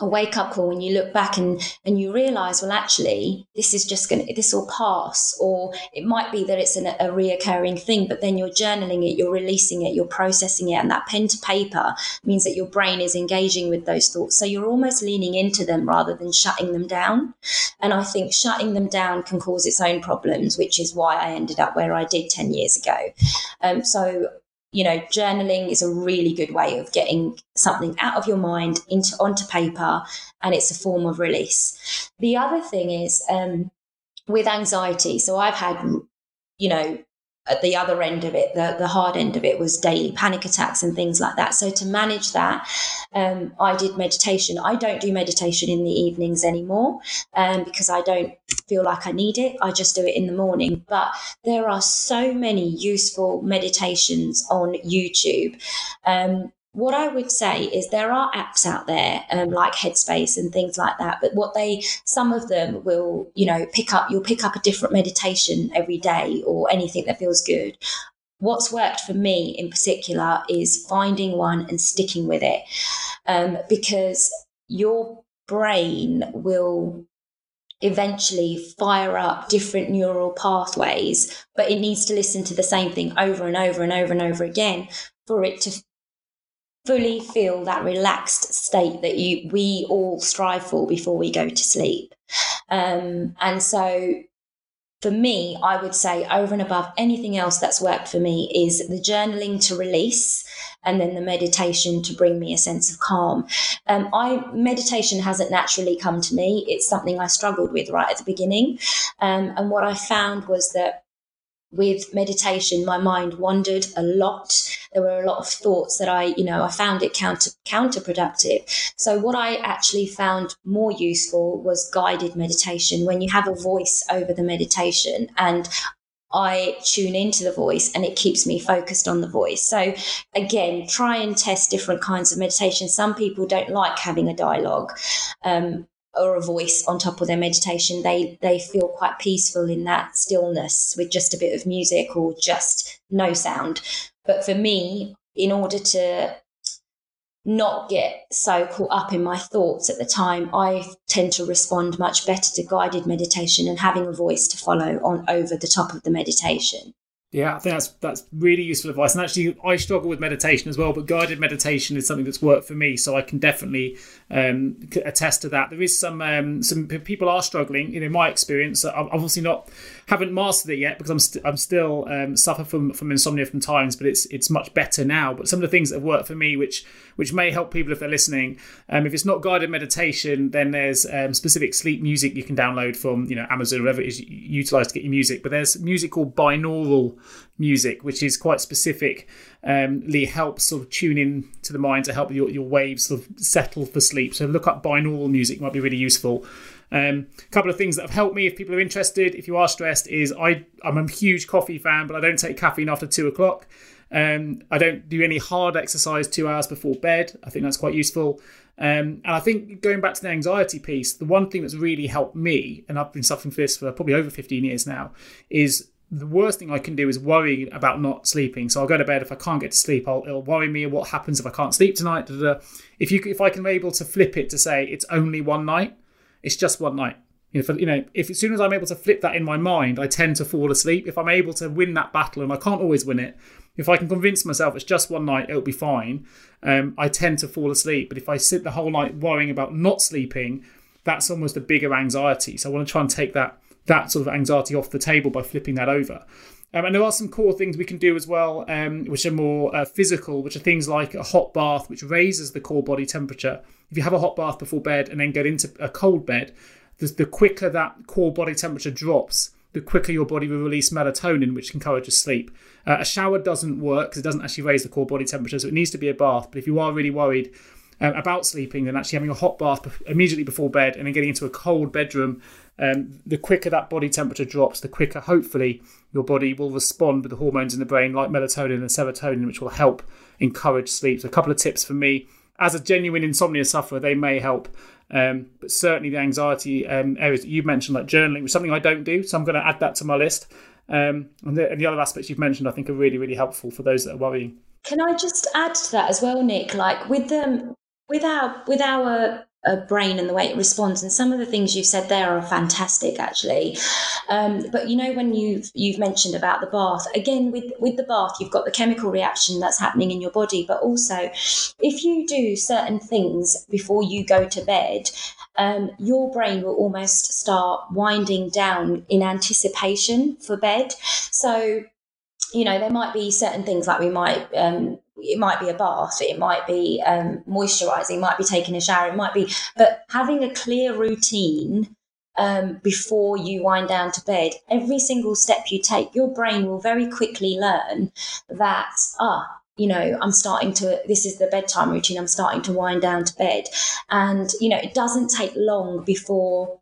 a wake up call when you look back and and you realize well actually this is just going to this will pass. Or it might be that it's an, a reoccurring thing but then you're journaling it you're releasing it you're processing it and that pen to paper means that your brain is engaging with those thoughts. So you're almost leaning into them rather than shutting them down. And i think shutting them down can cause its own problems which is why i ended up where i did 10 years ago. Um, so you know, journaling is a really good way of getting something out of your mind into onto paper, and it's a form of release. The other thing is um, with anxiety. So I've had, you know, at the other end of it, the, the hard end of it was daily panic attacks and things like that. So to manage that, um, I did meditation. I don't do meditation in the evenings anymore um, because I don't feel like I need it. I just do it in the morning. But there are so many useful meditations on YouTube. Um, what I would say is there are apps out there um, like Headspace and things like that, but what they, some of them will, you know, pick up, you'll pick up a different meditation every day or anything that feels good. What's worked for me in particular is finding one and sticking with it um, because your brain will eventually fire up different neural pathways, but it needs to listen to the same thing over and over and over and over again for it to fully feel that relaxed state that you we all strive for before we go to sleep. Um, and so for me, I would say over and above anything else that's worked for me is the journaling to release and then the meditation to bring me a sense of calm. Um, I meditation hasn't naturally come to me. It's something I struggled with right at the beginning. Um, and what I found was that with meditation, my mind wandered a lot. There were a lot of thoughts that I, you know, I found it counter counterproductive. So what I actually found more useful was guided meditation when you have a voice over the meditation and I tune into the voice and it keeps me focused on the voice. So, again, try and test different kinds of meditation. Some people don't like having a dialogue. Um, or a voice on top of their meditation, they they feel quite peaceful in that stillness with just a bit of music or just no sound. But for me, in order to not get so caught up in my thoughts at the time, I tend to respond much better to guided meditation and having a voice to follow on over the top of the meditation. Yeah, I think that's that's really useful advice. And actually, I struggle with meditation as well, but guided meditation is something that's worked for me, so I can definitely um, attest to that. There is some um, some people are struggling. You know, my experience, I'm obviously not haven't mastered it yet because I'm st- I'm still um, suffer from from insomnia from times, but it's it's much better now. But some of the things that have worked for me, which which may help people if they're listening, um, if it's not guided meditation, then there's um, specific sleep music you can download from you know Amazon or whatever it is you utilized to get your music. But there's music called binaural music, which is quite specific. Um, helps sort of tune in to the mind to help your, your waves sort of settle for sleep. So look up binaural music might be really useful. Um, a couple of things that have helped me if people are interested, if you are stressed, is I, I'm a huge coffee fan, but I don't take caffeine after two o'clock. Um, I don't do any hard exercise two hours before bed. I think that's quite useful. Um, and I think going back to the anxiety piece, the one thing that's really helped me, and I've been suffering from this for probably over 15 years now, is the worst thing I can do is worry about not sleeping. So I'll go to bed if I can't get to sleep. I'll, it'll worry me what happens if I can't sleep tonight. Da, da, da. If you if I can be able to flip it to say it's only one night, it's just one night. You know, for, you know, if as soon as I'm able to flip that in my mind, I tend to fall asleep. If I'm able to win that battle, and I can't always win it, if I can convince myself it's just one night, it'll be fine. Um, I tend to fall asleep. But if I sit the whole night worrying about not sleeping, that's almost a bigger anxiety. So I want to try and take that that sort of anxiety off the table by flipping that over. Um, and there are some core things we can do as well, um, which are more uh, physical, which are things like a hot bath, which raises the core body temperature. If you have a hot bath before bed and then get into a cold bed, the, the quicker that core body temperature drops, the quicker your body will release melatonin, which encourages sleep. Uh, a shower doesn't work because it doesn't actually raise the core body temperature, so it needs to be a bath. But if you are really worried um, about sleeping, then actually having a hot bath immediately before bed and then getting into a cold bedroom um, the quicker that body temperature drops, the quicker, hopefully, your body will respond with the hormones in the brain like melatonin and serotonin, which will help encourage sleep. So, a couple of tips for me. As a genuine insomnia sufferer, they may help. Um, but certainly, the anxiety um, areas that you mentioned, like journaling, was something I don't do. So, I'm going to add that to my list. Um, and, the, and the other aspects you've mentioned, I think, are really, really helpful for those that are worrying. Can I just add to that as well, Nick? Like with them, with our with our a brain and the way it responds. And some of the things you've said there are fantastic, actually. Um, but you know, when you've you've mentioned about the bath, again with with the bath, you've got the chemical reaction that's happening in your body, but also if you do certain things before you go to bed. Um, your brain will almost start winding down in anticipation for bed. So you know, there might be certain things like we might, um, it might be a bath, it might be um, moisturizing, it might be taking a shower, it might be, but having a clear routine um, before you wind down to bed, every single step you take, your brain will very quickly learn that, ah, you know, I'm starting to, this is the bedtime routine, I'm starting to wind down to bed. And, you know, it doesn't take long before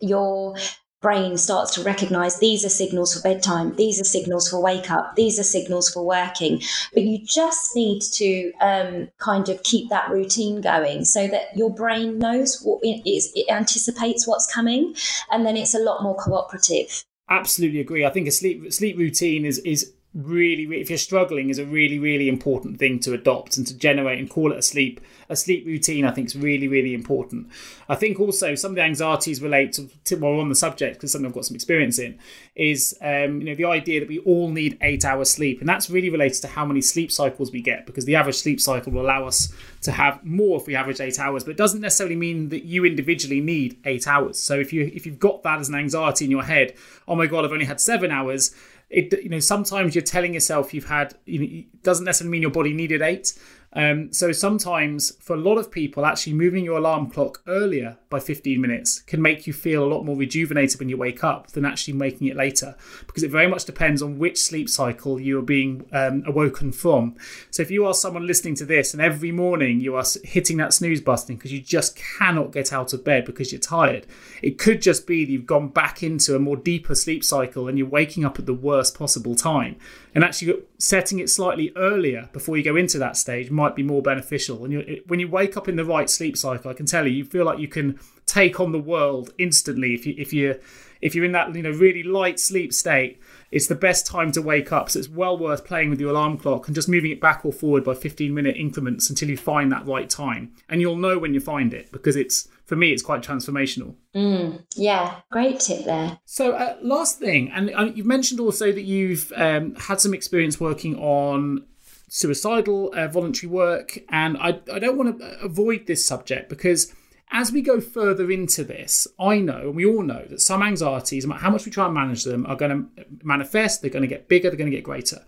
your brain starts to recognize these are signals for bedtime, these are signals for wake up, these are signals for working. But you just need to um, kind of keep that routine going so that your brain knows what it is, it anticipates what's coming, and then it's a lot more cooperative. Absolutely agree. I think a sleep sleep routine is is really, if you're struggling, is a really, really important thing to adopt and to generate and call it a sleep a sleep routine. I think is really, really important. I think also some of the anxieties relate to, to while on the subject because something I've got some experience in is um, you know the idea that we all need eight hours sleep, and that's really related to how many sleep cycles we get because the average sleep cycle will allow us to have more if we average eight hours, but it doesn't necessarily mean that you individually need eight hours. So if you if you've got that as an anxiety in your head, oh my god, I've only had seven hours it you know sometimes you're telling yourself you've had you know it doesn't necessarily mean your body needed eight. Um, so sometimes for a lot of people, actually moving your alarm clock earlier by 15 minutes can make you feel a lot more rejuvenated when you wake up than actually making it later, because it very much depends on which sleep cycle you are being um, awoken from. So if you are someone listening to this and every morning you are hitting that snooze button because you just cannot get out of bed because you're tired, it could just be that you've gone back into a more deeper sleep cycle and you're waking up at the worst possible time. And actually setting it slightly earlier before you go into that stage might be more beneficial. And when you wake up in the right sleep cycle, I can tell you, you feel like you can take on the world instantly if you if you if you're in that you know really light sleep state. It's the best time to wake up, so it's well worth playing with your alarm clock and just moving it back or forward by 15 minute increments until you find that right time. And you'll know when you find it because it's for me, it's quite transformational. Mm, yeah, great tip there. So, uh, last thing, and uh, you've mentioned also that you've um, had some experience working on suicidal uh, voluntary work, and I, I don't want to avoid this subject because as we go further into this, I know, and we all know, that some anxieties, no matter how much we try and manage them, are going to manifest, they're going to get bigger, they're going to get greater.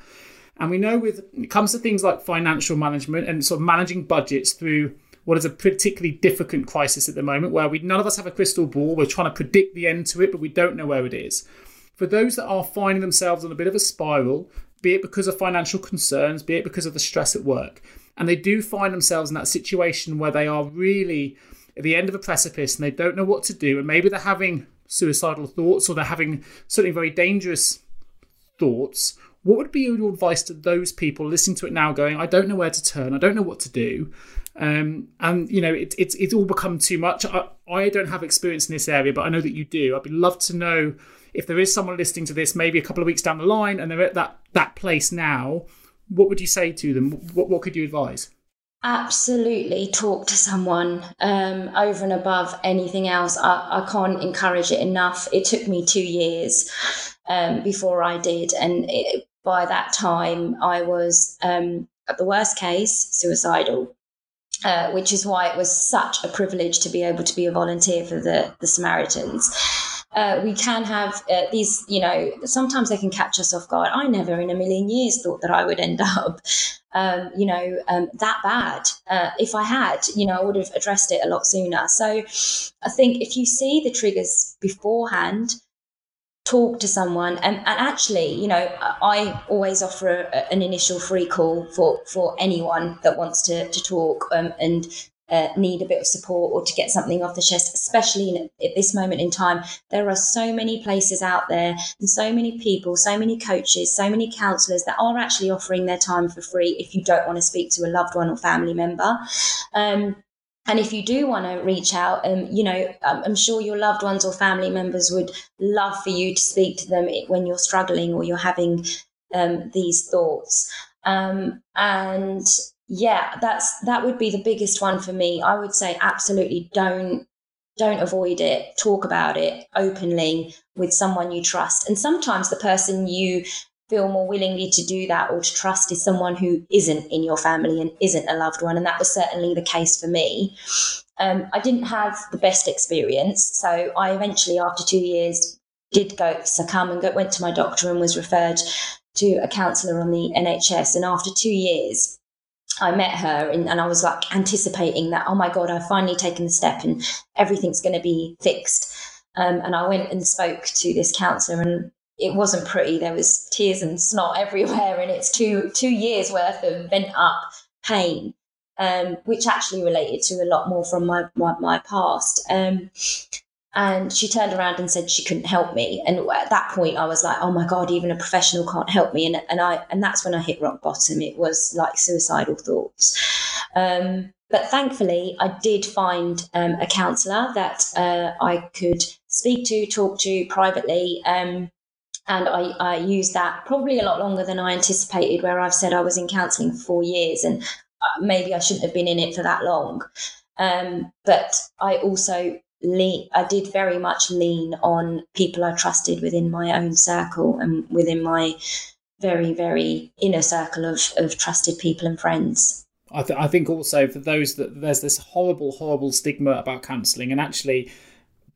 And we know with it comes to things like financial management and sort of managing budgets through what is a particularly difficult crisis at the moment where we none of us have a crystal ball. We're trying to predict the end to it, but we don't know where it is. For those that are finding themselves on a bit of a spiral, be it because of financial concerns, be it because of the stress at work, and they do find themselves in that situation where they are really at the end of a precipice and they don't know what to do, and maybe they're having suicidal thoughts or they're having something very dangerous thoughts, what would be your advice to those people listening to it now going, I don't know where to turn, I don't know what to do? Um, and you know, it, it's it's all become too much. I, I don't have experience in this area, but I know that you do. I'd love to know if there is someone listening to this, maybe a couple of weeks down the line, and they're at that that place now. What would you say to them? What what could you advise? Absolutely, talk to someone um, over and above anything else. I, I can't encourage it enough. It took me two years um, before I did, and it, by that time, I was um, at the worst case suicidal. Uh, which is why it was such a privilege to be able to be a volunteer for the, the Samaritans. Uh, we can have uh, these, you know, sometimes they can catch us off guard. I never in a million years thought that I would end up, um, you know, um, that bad. Uh, if I had, you know, I would have addressed it a lot sooner. So I think if you see the triggers beforehand, talk to someone and, and actually you know i always offer a, an initial free call for for anyone that wants to to talk um, and uh, need a bit of support or to get something off the chest, especially in, at this moment in time. There are so many places out there and so many people, so many coaches, so many counselors that are actually offering their time for free if you don't want to speak to a loved one or family member. Um, and if you do want to reach out, um, you know, um, I'm sure your loved ones or family members would love for you to speak to them when you're struggling or you're having um, these thoughts. Um, and yeah, that's that would be the biggest one for me. I would say absolutely don't don't avoid it. Talk about it openly with someone you trust. And sometimes the person you feel more willingly to do that or to trust is someone who isn't in your family and isn't a loved one. And that was certainly the case for me. Um, I didn't have the best experience. So I eventually, after two years, did go succumb and go, went to my doctor and was referred to a counsellor on the NHS. And after two years, I met her and, and I was like anticipating that, oh my God, I've finally taken the step and everything's going to be fixed. Um, and I went and spoke to this counsellor and it wasn't pretty. There was tears and snot everywhere, and it's two two years worth of pent up pain, um, which actually related to a lot more from my my, my past. Um, and she turned around and said she couldn't help me. And at that point, I was like, "Oh my god, even a professional can't help me." And and I and that's when I hit rock bottom. It was like suicidal thoughts. Um, but thankfully, I did find um, a counsellor that uh, I could speak to, talk to privately. Um, and I, I used that probably a lot longer than I anticipated, where I've said I was in counselling for four years and uh, maybe I shouldn't have been in it for that long. Um, but I also lean, I did very much lean on people I trusted within my own circle and within my very, very inner circle of, of trusted people and friends. I, th- I think also for those that there's this horrible, horrible stigma about counselling, and actually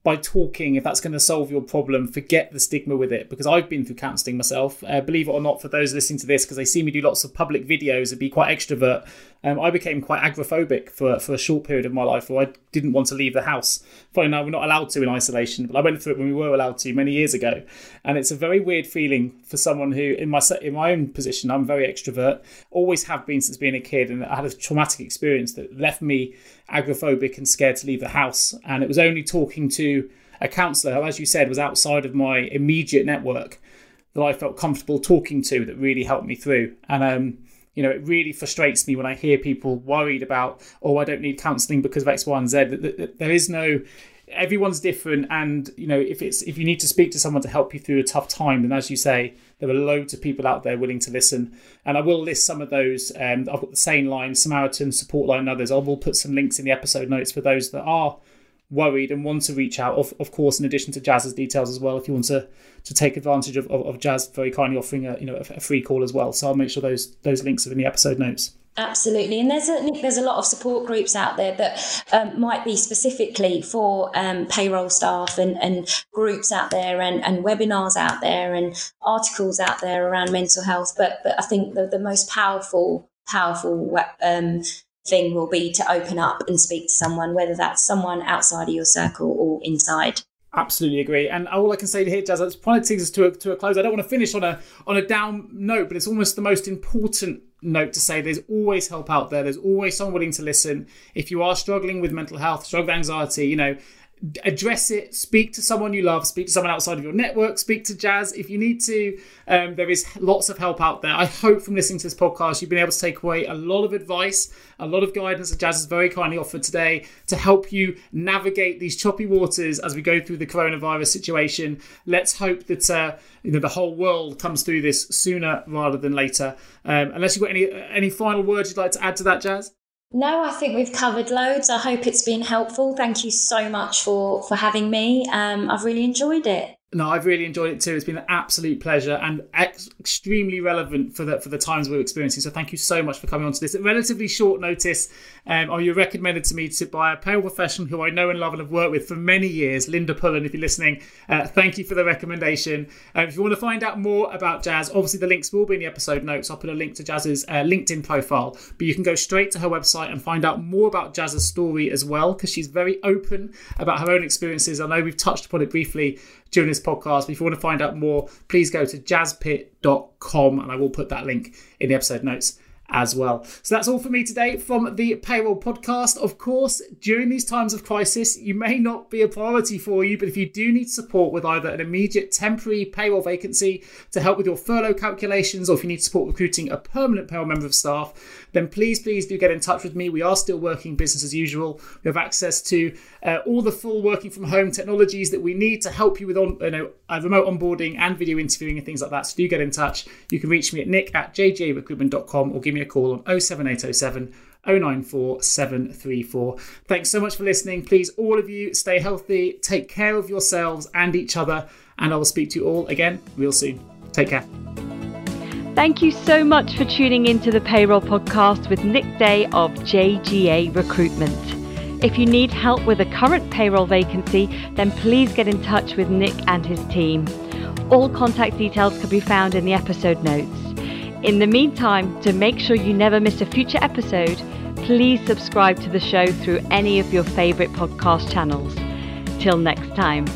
by talking, if that's going to solve your problem, forget the stigma with it. Because I've been through counselling myself. Uh, believe it or not, for those listening to this, because they see me do lots of public videos and be quite extrovert, um, I became quite agoraphobic for, for a short period of my life where I didn't want to leave the house. Funny now, we're not allowed to in isolation, but I went through it when we were allowed to many years ago. And it's a very weird feeling for someone who, in my in my own position, I'm very extrovert, always have been since being a kid, and I had a traumatic experience that left me agoraphobic and scared to leave the house. And it was only talking to a counsellor who, as you said, was outside of my immediate network that I felt comfortable talking to that really helped me through. And um, you know, it really frustrates me when I hear people worried about, oh, I don't need counselling because of X, Y, and Z. There is no everyone's different and you know if it's if you need to speak to someone to help you through a tough time then as you say there are loads of people out there willing to listen and i will list some of those um, i've got the SANEline samaritan support line and others i will put some links in the episode notes for those that are worried and want to reach out of, of course in addition to jazz's details as well if you want to to take advantage of, of, of jazz very kindly offering a you know a, free call as well. So i'll make sure those those links are in the episode notes. Absolutely, and there's a there's a lot of support groups out there that um, might be specifically for um, payroll staff and, and groups out there and, and webinars out there and articles out there around mental health. But but I think the, the most powerful powerful um, thing will be to open up and speak to someone, whether that's someone outside of your circle or inside. Absolutely agree. And all I can say here, Jazz, that's probably takes us to a, to a close. I don't want to finish on a on a down note, but it's almost the most important note to say. There's always help out there. There's always someone willing to listen. If you are struggling with mental health, struggling with anxiety, you know, address it speak to someone you love speak to someone outside of your network speak to jazz. If you need to um, there is lots of help out there. I hope from listening to this podcast you've been able to take away a lot of advice a lot of guidance that jazz has very kindly offered today to help you navigate these choppy waters as we go through the coronavirus situation. Let's hope that uh, you know the whole world comes through this sooner rather than later. Um, unless you've got any any final words you'd like to add to that jazz no, I think we've covered loads. I hope it's been helpful. Thank you so much for for having me. Um, I've really enjoyed it. No, I've really enjoyed it too. It's been an absolute pleasure and ex- extremely relevant for the for the times we're experiencing. So thank you so much for coming on to this at relatively short notice. Um, you recommended to me to by a payroll professional who I know and love and have worked with for many years, Linda Pullen. If you're listening, uh, thank you for the recommendation. Uh, if you want to find out more about Jazz, obviously the links will be in the episode notes. I'll put a link to Jazz's uh, LinkedIn profile, but you can go straight to her website and find out more about Jazz's story as well because she's very open about her own experiences. I know we've touched upon it briefly during this podcast. But if you want to find out more, please go to jazzpitt.com and I will put that link in the episode notes as well. So that's all for me today from the Payroll Podcast. Of course, during these times of crisis, you may not be a priority for you, but if you do need support with either an immediate temporary payroll vacancy to help with your furlough calculations, or if you need support recruiting a permanent payroll member of staff, then please, please do get in touch with me. We are still working business as usual. We have access to uh, all the full working from home technologies that we need to help you with on, you know, uh, remote onboarding and video interviewing and things like that. So do get in touch. You can reach me at nick at jgarecruitment.com or give me a call on 07807 094734. Thanks so much for listening. Please, all of you, stay healthy, take care of yourselves and each other, and I will speak to you all again real soon. Take care. Thank you so much for tuning into the Payroll Podcast with Nick Day of JGA Recruitment. If you need help with a current payroll vacancy, then please get in touch with Nick and his team. All contact details can be found in the episode notes. In the meantime, to make sure you never miss a future episode, please subscribe to the show through any of your favourite podcast channels. Till next time.